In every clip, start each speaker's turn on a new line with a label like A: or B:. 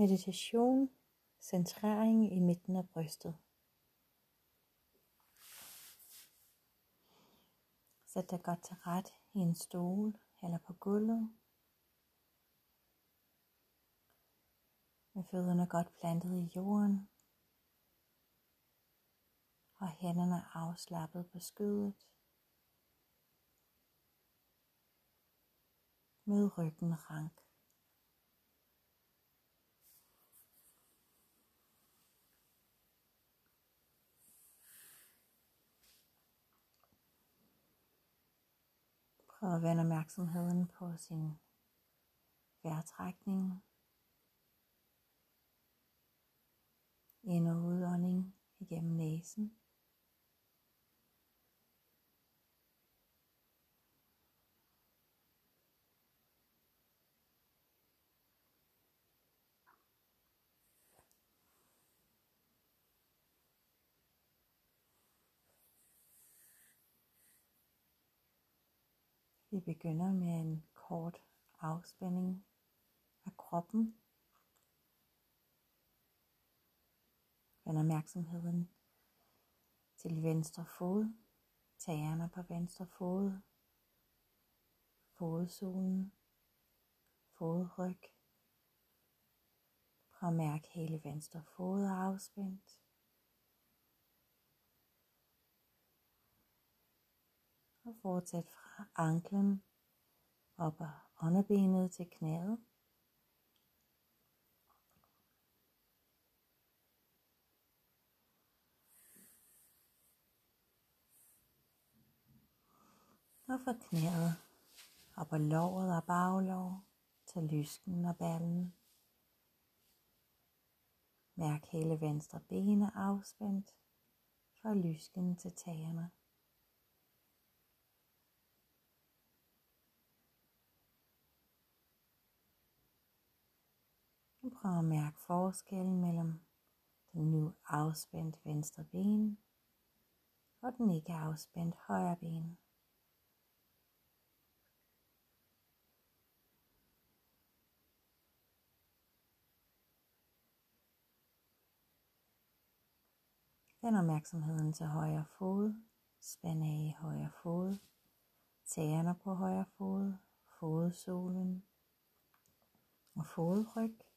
A: meditation, centrering i midten af brystet. Sæt dig godt til ret i en stol eller på gulvet. Med fødderne godt plantet i jorden. Og hænderne afslappet på skødet. Med ryggen rank. Og at vende opmærksomheden på sin vejrtrækning. Ind- og udånding igennem næsen. Vi begynder med en kort afspænding af kroppen. Vend opmærksomheden til venstre fod, tagerne på venstre fod, fodsolen, fodryg. Prøv at mærke hele venstre fod afspændt. Og fortsæt fra anklen op ad underbenet til knæet. Og fra knæet op ad låret og baglov til lysken og ballen. Mærk hele venstre ben afspændt fra lysken til tagerne. Prøv at mærke forskellen mellem den nu afspændt venstre ben og den ikke afspændt højre ben. Vend opmærksomheden til højre fod. Spænd af i højre fod. Tæerne på højre fod. Fodsolen. Og fodryg.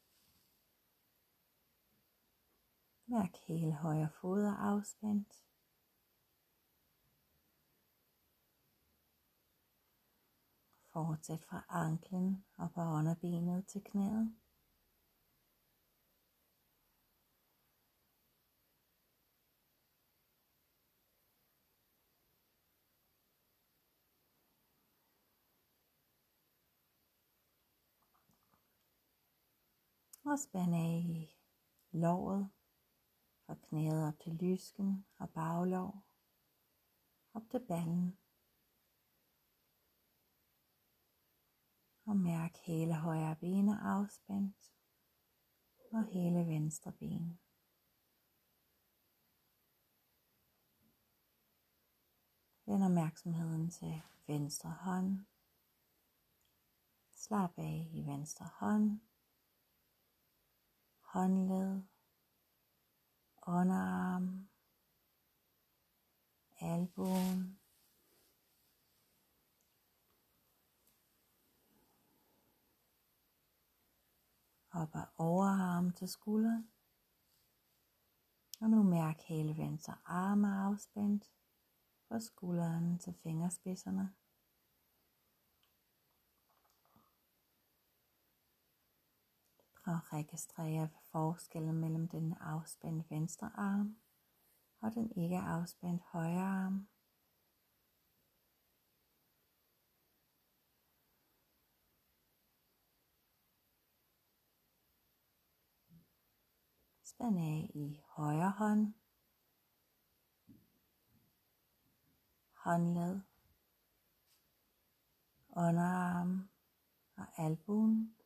A: Mærk hele højre fod er afspændt. Fortsæt fra anklen og på underbenet til knæet. Og spænd af i låret fra knæet op til lysken og baglov op til ballen. Og mærk hele højre ben afspændt og hele venstre ben. Vend opmærksomheden til venstre hånd. Slap af i venstre hånd. Håndled. Underarm. Albuen. Op ad overarm til skulderen. Og nu mærk hele venstre arm er afspændt fra skulderen til fingerspidserne. Og at registrere forskellen mellem den afspændte venstre arm og den ikke afspændte højre arm. Spænd af i højre hånd. Håndled. Underarm og albuen.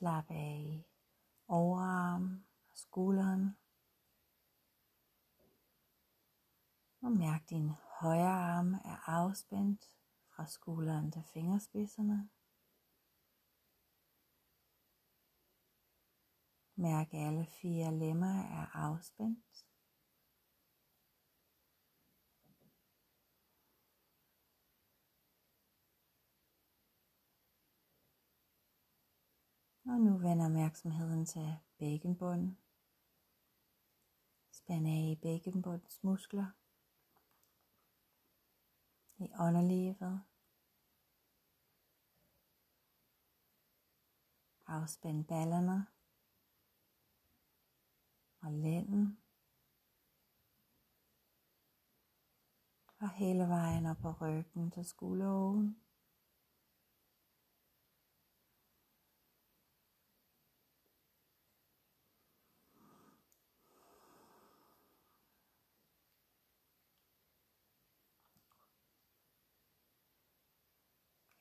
A: Slap af i overarm og skulderen. Og mærk din højre arm er afspændt Fra skulderen til fingerspidserne. Mærk alle fire lemmer er afspændt. Og nu vender opmærksomheden til bækkenbunden. Spænd af i bækkenbundens muskler. I underlivet. Afspænd ballerne og lænden. Og hele vejen op på ryggen til skulderen.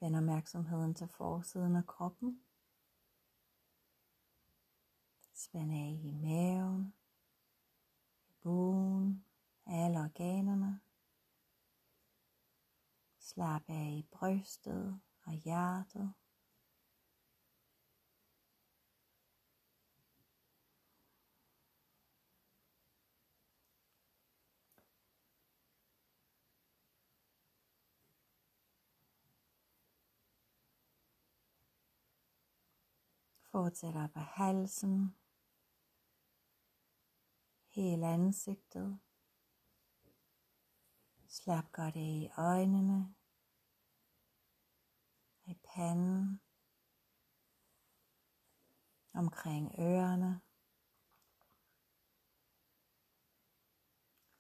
A: Vend opmærksomheden til forsiden af kroppen. Spænd af i maven, i buen, alle organerne. Slap af i brystet og hjertet. Fortsætter op ad halsen, hele ansigtet. Slap godt af i øjnene, i panden, omkring ørerne.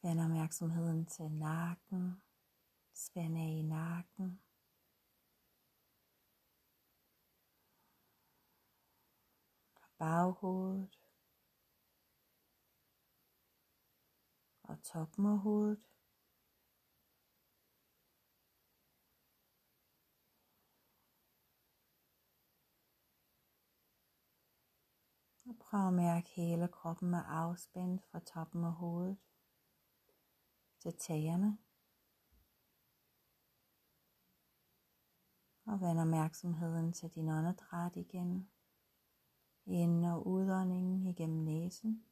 A: Vend opmærksomheden til nakken, spænd af i nakken. Baghovedet og toppen af hovedet. Og prøv at mærke hele kroppen er afspændt fra toppen af hovedet til tæerne. Og vend opmærksomheden til din åndedræt igen. Ind- og udåndingen igennem næsen.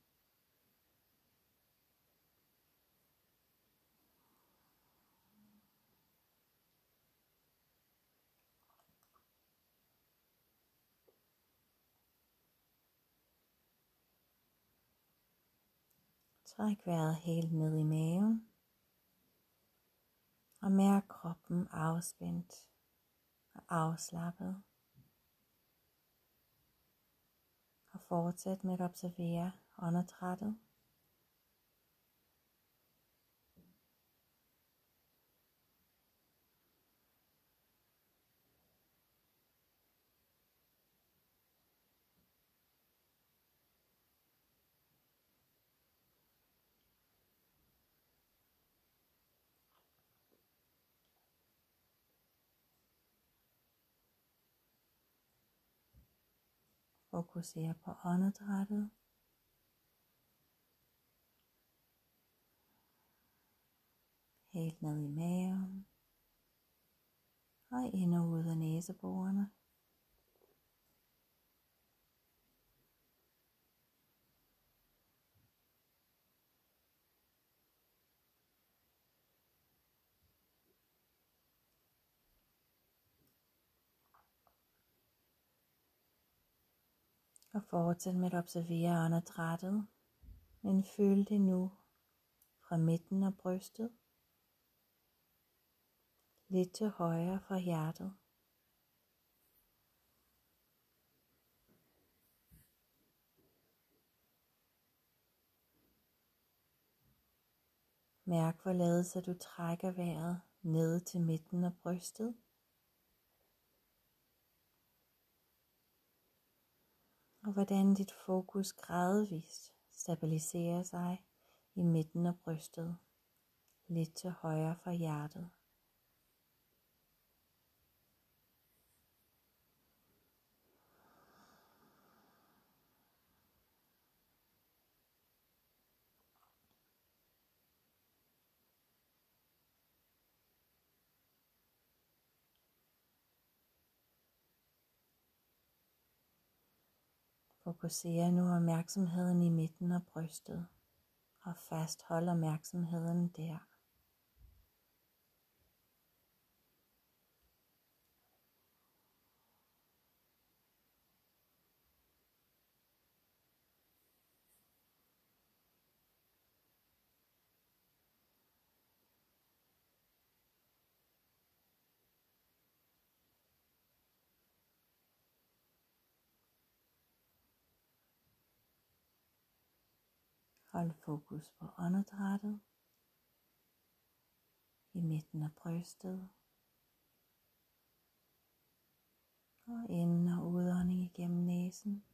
A: Træk vejret helt ned i maven. Og mærk kroppen afspændt og afslappet. Og fortsæt med at observere åndedrættet. Fokuser på åndedrættet. Helt ned i maven. Og ind og ud af næseborene. Og fortsæt med at observere åndedrættet, men føl det nu fra midten af brystet, lidt til højre fra hjertet. Mærk hvorledes at du trækker vejret ned til midten af brystet. Og hvordan dit fokus gradvist stabiliserer sig i midten af brystet, lidt til højre for hjertet. Fokuser nu opmærksomheden i midten af brystet og fasthold opmærksomheden der. Hold fokus på åndedrættet i midten af brystet. Og ind- og udånding igennem næsen.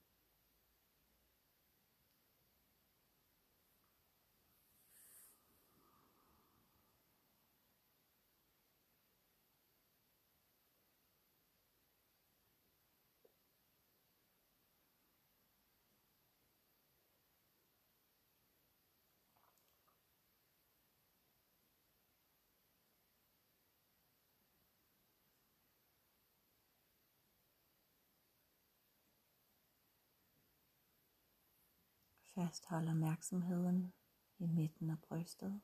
A: Fasthold opmærksomheden i midten af brystet.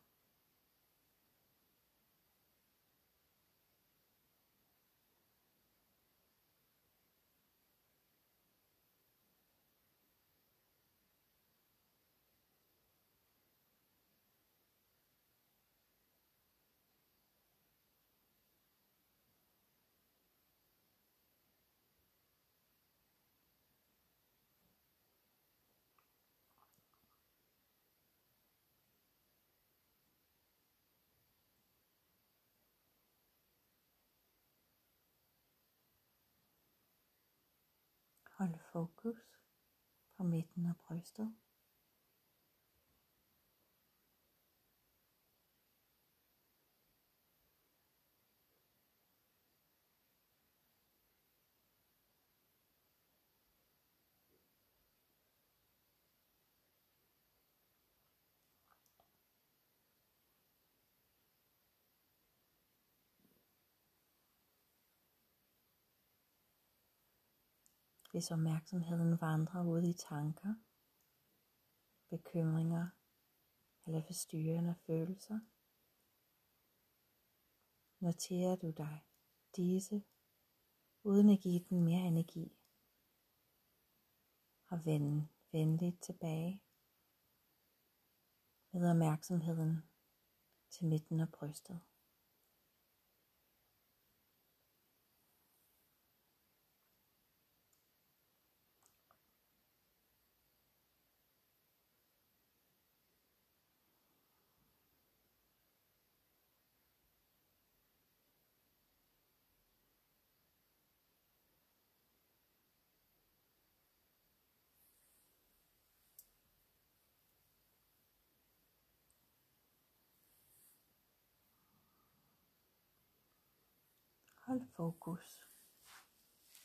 A: Hold fokus på midten af brystet. Hvis opmærksomheden vandrer ud i tanker, bekymringer eller forstyrrende følelser, noterer du dig disse uden at give den mere energi og vende venligt tilbage med opmærksomheden til midten af brystet. Hold fokus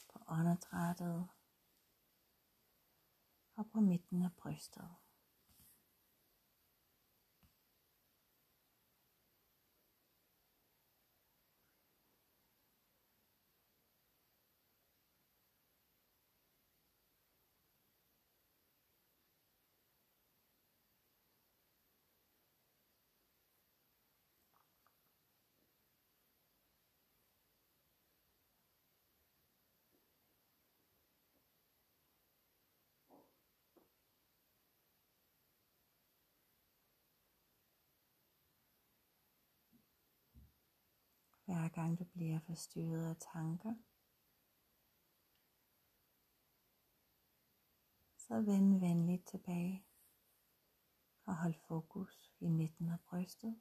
A: på åndedrættet og på midten af brystet. Hver gang du bliver forstyrret af tanker, så vend venligt tilbage og hold fokus i midten af brystet.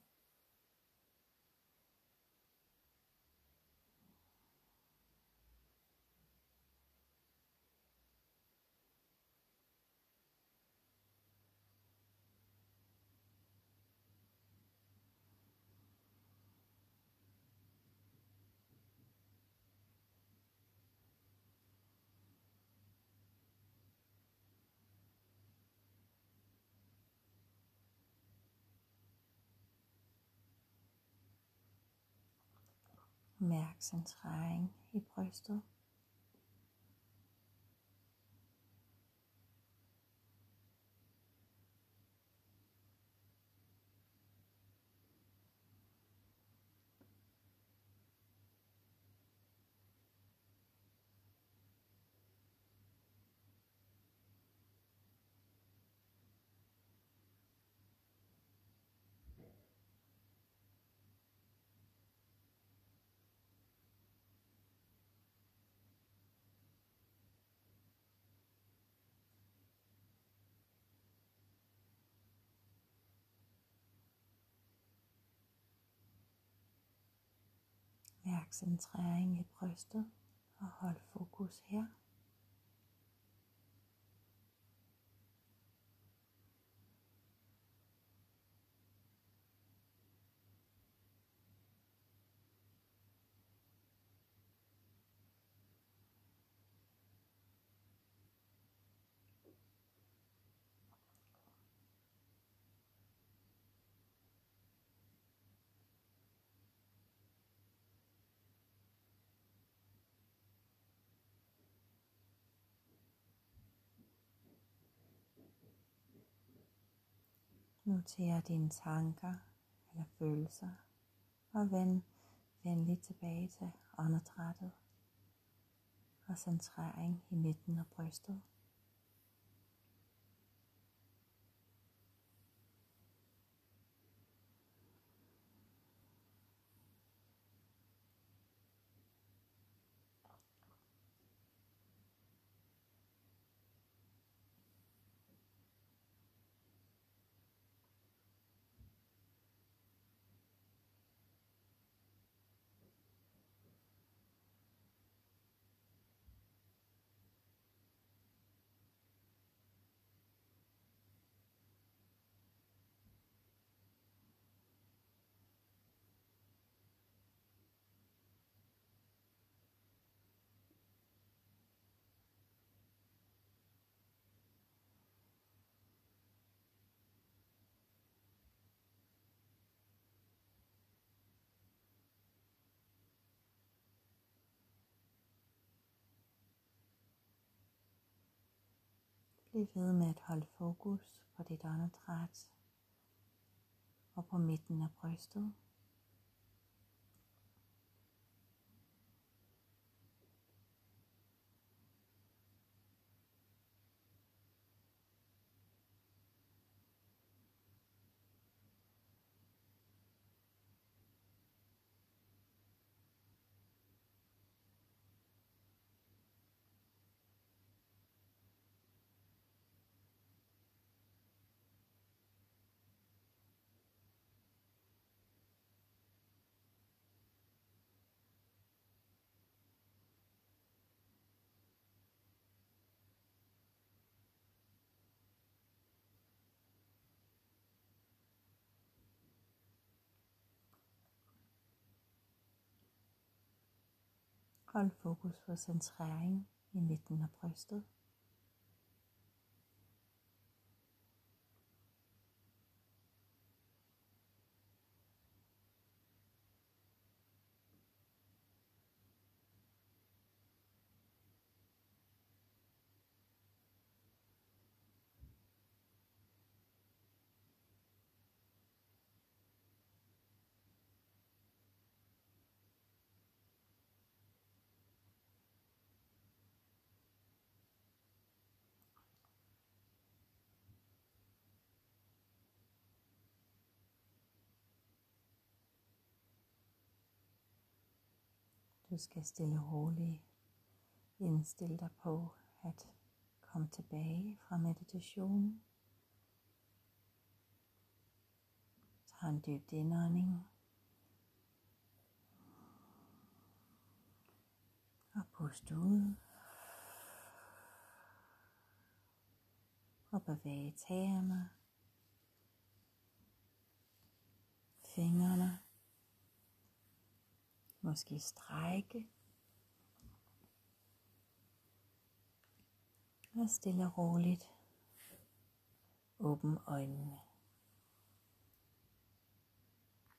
A: Mærk centrering i brystet. Mærk centrering i brystet og hold fokus her. Noter dine tanker eller følelser og vend venligt tilbage til åndedrættet og centrering i midten af brystet. Bliv ved med at holde fokus på dit åndedræt og på midten af brystet. Hold fokus på centrering i midten af brystet. Du skal stille og roligt indstille dig på at komme tilbage fra meditationen. Tag en dyb indånding. Og pust ud. Og bevæge tæerne. Fingrene Måske strække. Og stille og roligt. Åbn øjnene.